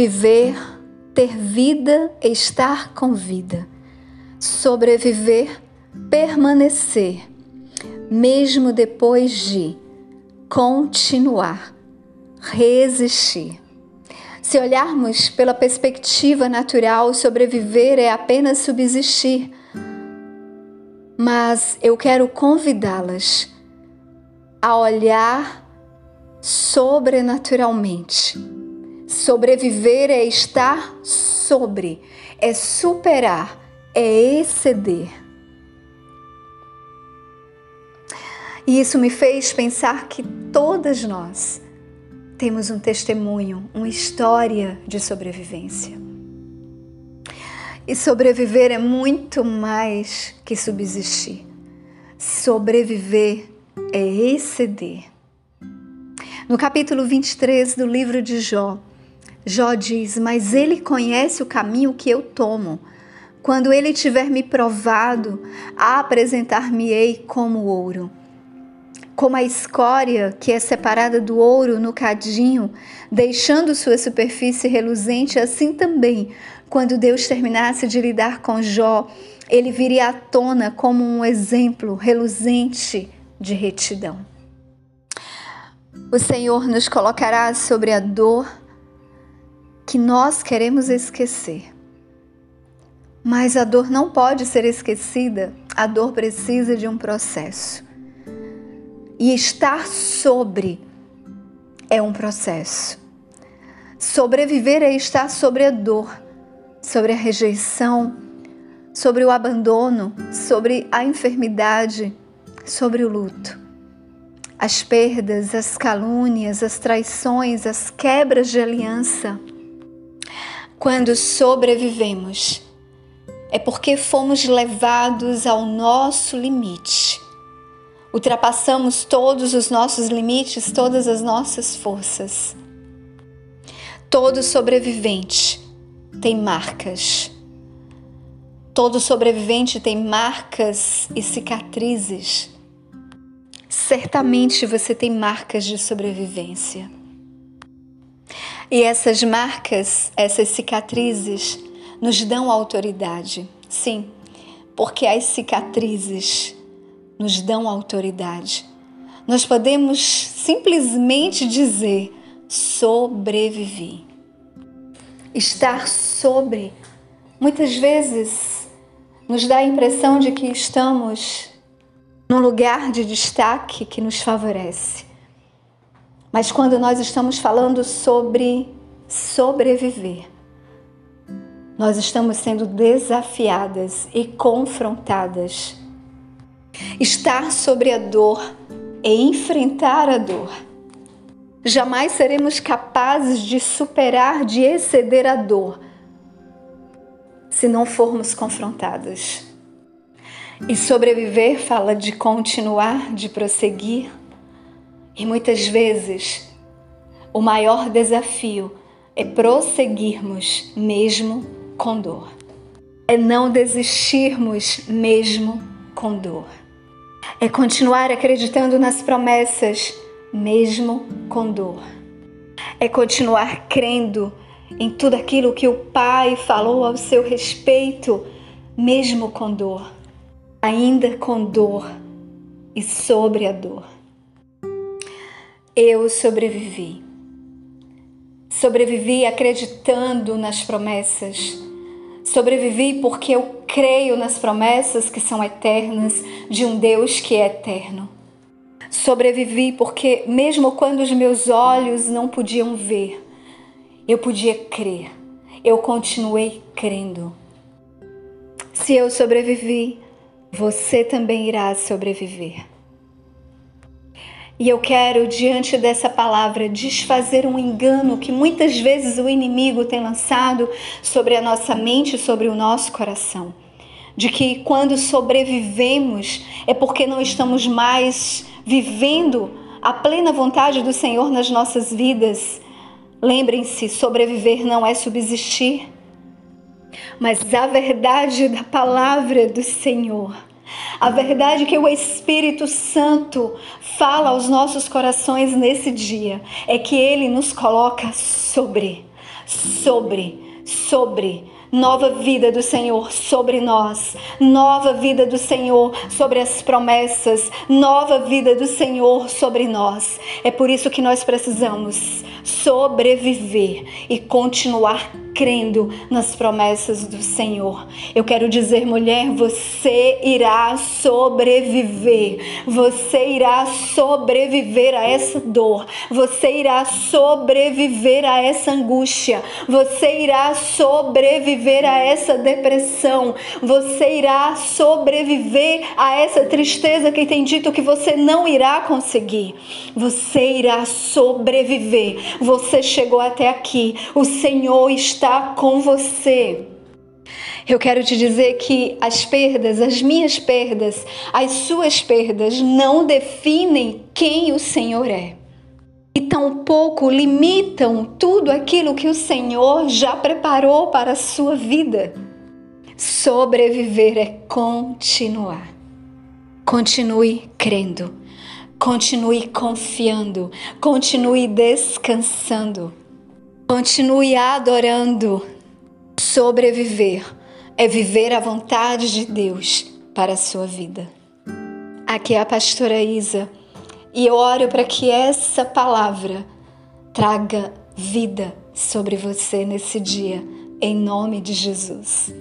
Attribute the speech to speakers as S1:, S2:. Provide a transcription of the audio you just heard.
S1: viver, ter vida, estar com vida, sobreviver, permanecer, mesmo depois de continuar, resistir. Se olharmos pela perspectiva natural, sobreviver é apenas subsistir. Mas eu quero convidá-las a olhar sobrenaturalmente. Sobreviver é estar sobre, é superar, é exceder. E isso me fez pensar que todas nós temos um testemunho, uma história de sobrevivência. E sobreviver é muito mais que subsistir. Sobreviver é exceder. No capítulo 23 do livro de Jó, Jó diz: Mas ele conhece o caminho que eu tomo. Quando ele tiver me provado, apresentar-me-ei como ouro como a escória que é separada do ouro no cadinho, deixando sua superfície reluzente, assim também, quando Deus terminasse de lidar com Jó, ele viria à tona como um exemplo reluzente de retidão. O Senhor nos colocará sobre a dor que nós queremos esquecer. Mas a dor não pode ser esquecida, a dor precisa de um processo. E estar sobre é um processo. Sobreviver é estar sobre a dor, sobre a rejeição, sobre o abandono, sobre a enfermidade, sobre o luto. As perdas, as calúnias, as traições, as quebras de aliança. Quando sobrevivemos, é porque fomos levados ao nosso limite ultrapassamos todos os nossos limites, todas as nossas forças. Todo sobrevivente tem marcas. Todo sobrevivente tem marcas e cicatrizes. Certamente você tem marcas de sobrevivência. E essas marcas, essas cicatrizes, nos dão autoridade. Sim, porque as cicatrizes nos dão autoridade. Nós podemos simplesmente dizer: sobrevivi. Estar sobre, muitas vezes, nos dá a impressão de que estamos num lugar de destaque que nos favorece. Mas quando nós estamos falando sobre sobreviver, nós estamos sendo desafiadas e confrontadas Estar sobre a dor é enfrentar a dor. Jamais seremos capazes de superar, de exceder a dor, se não formos confrontados. E sobreviver fala de continuar, de prosseguir. E muitas vezes o maior desafio é prosseguirmos mesmo com dor. É não desistirmos mesmo com dor é continuar acreditando nas promessas, mesmo com dor. É continuar crendo em tudo aquilo que o Pai falou ao seu respeito, mesmo com dor, ainda com dor e sobre a dor. Eu sobrevivi. Sobrevivi acreditando nas promessas Sobrevivi porque eu creio nas promessas que são eternas de um Deus que é eterno. Sobrevivi porque, mesmo quando os meus olhos não podiam ver, eu podia crer. Eu continuei crendo. Se eu sobrevivi, você também irá sobreviver. E eu quero, diante dessa palavra, desfazer um engano que muitas vezes o inimigo tem lançado sobre a nossa mente, sobre o nosso coração. De que quando sobrevivemos é porque não estamos mais vivendo a plena vontade do Senhor nas nossas vidas. Lembrem-se: sobreviver não é subsistir, mas a verdade da palavra do Senhor a verdade que o Espírito Santo fala aos nossos corações nesse dia é que ele nos coloca sobre. sobre, sobre nova vida do Senhor sobre nós, nova vida do Senhor sobre as promessas, nova vida do Senhor sobre nós. É por isso que nós precisamos sobreviver e continuar crendo nas promessas do Senhor. Eu quero dizer, mulher, você irá sobreviver. Você irá sobreviver a essa dor. Você irá sobreviver a essa angústia. Você irá sobreviver a essa depressão. Você irá sobreviver a essa tristeza que tem dito que você não irá conseguir. Você irá sobreviver. Você chegou até aqui. O Senhor está está com você. Eu quero te dizer que as perdas, as minhas perdas, as suas perdas não definem quem o Senhor é. E tampouco limitam tudo aquilo que o Senhor já preparou para a sua vida. Sobreviver é continuar. Continue crendo, continue confiando, continue descansando. Continue adorando. Sobreviver é viver a vontade de Deus para a sua vida. Aqui é a pastora Isa e eu oro para que essa palavra traga vida sobre você nesse dia, em nome de Jesus.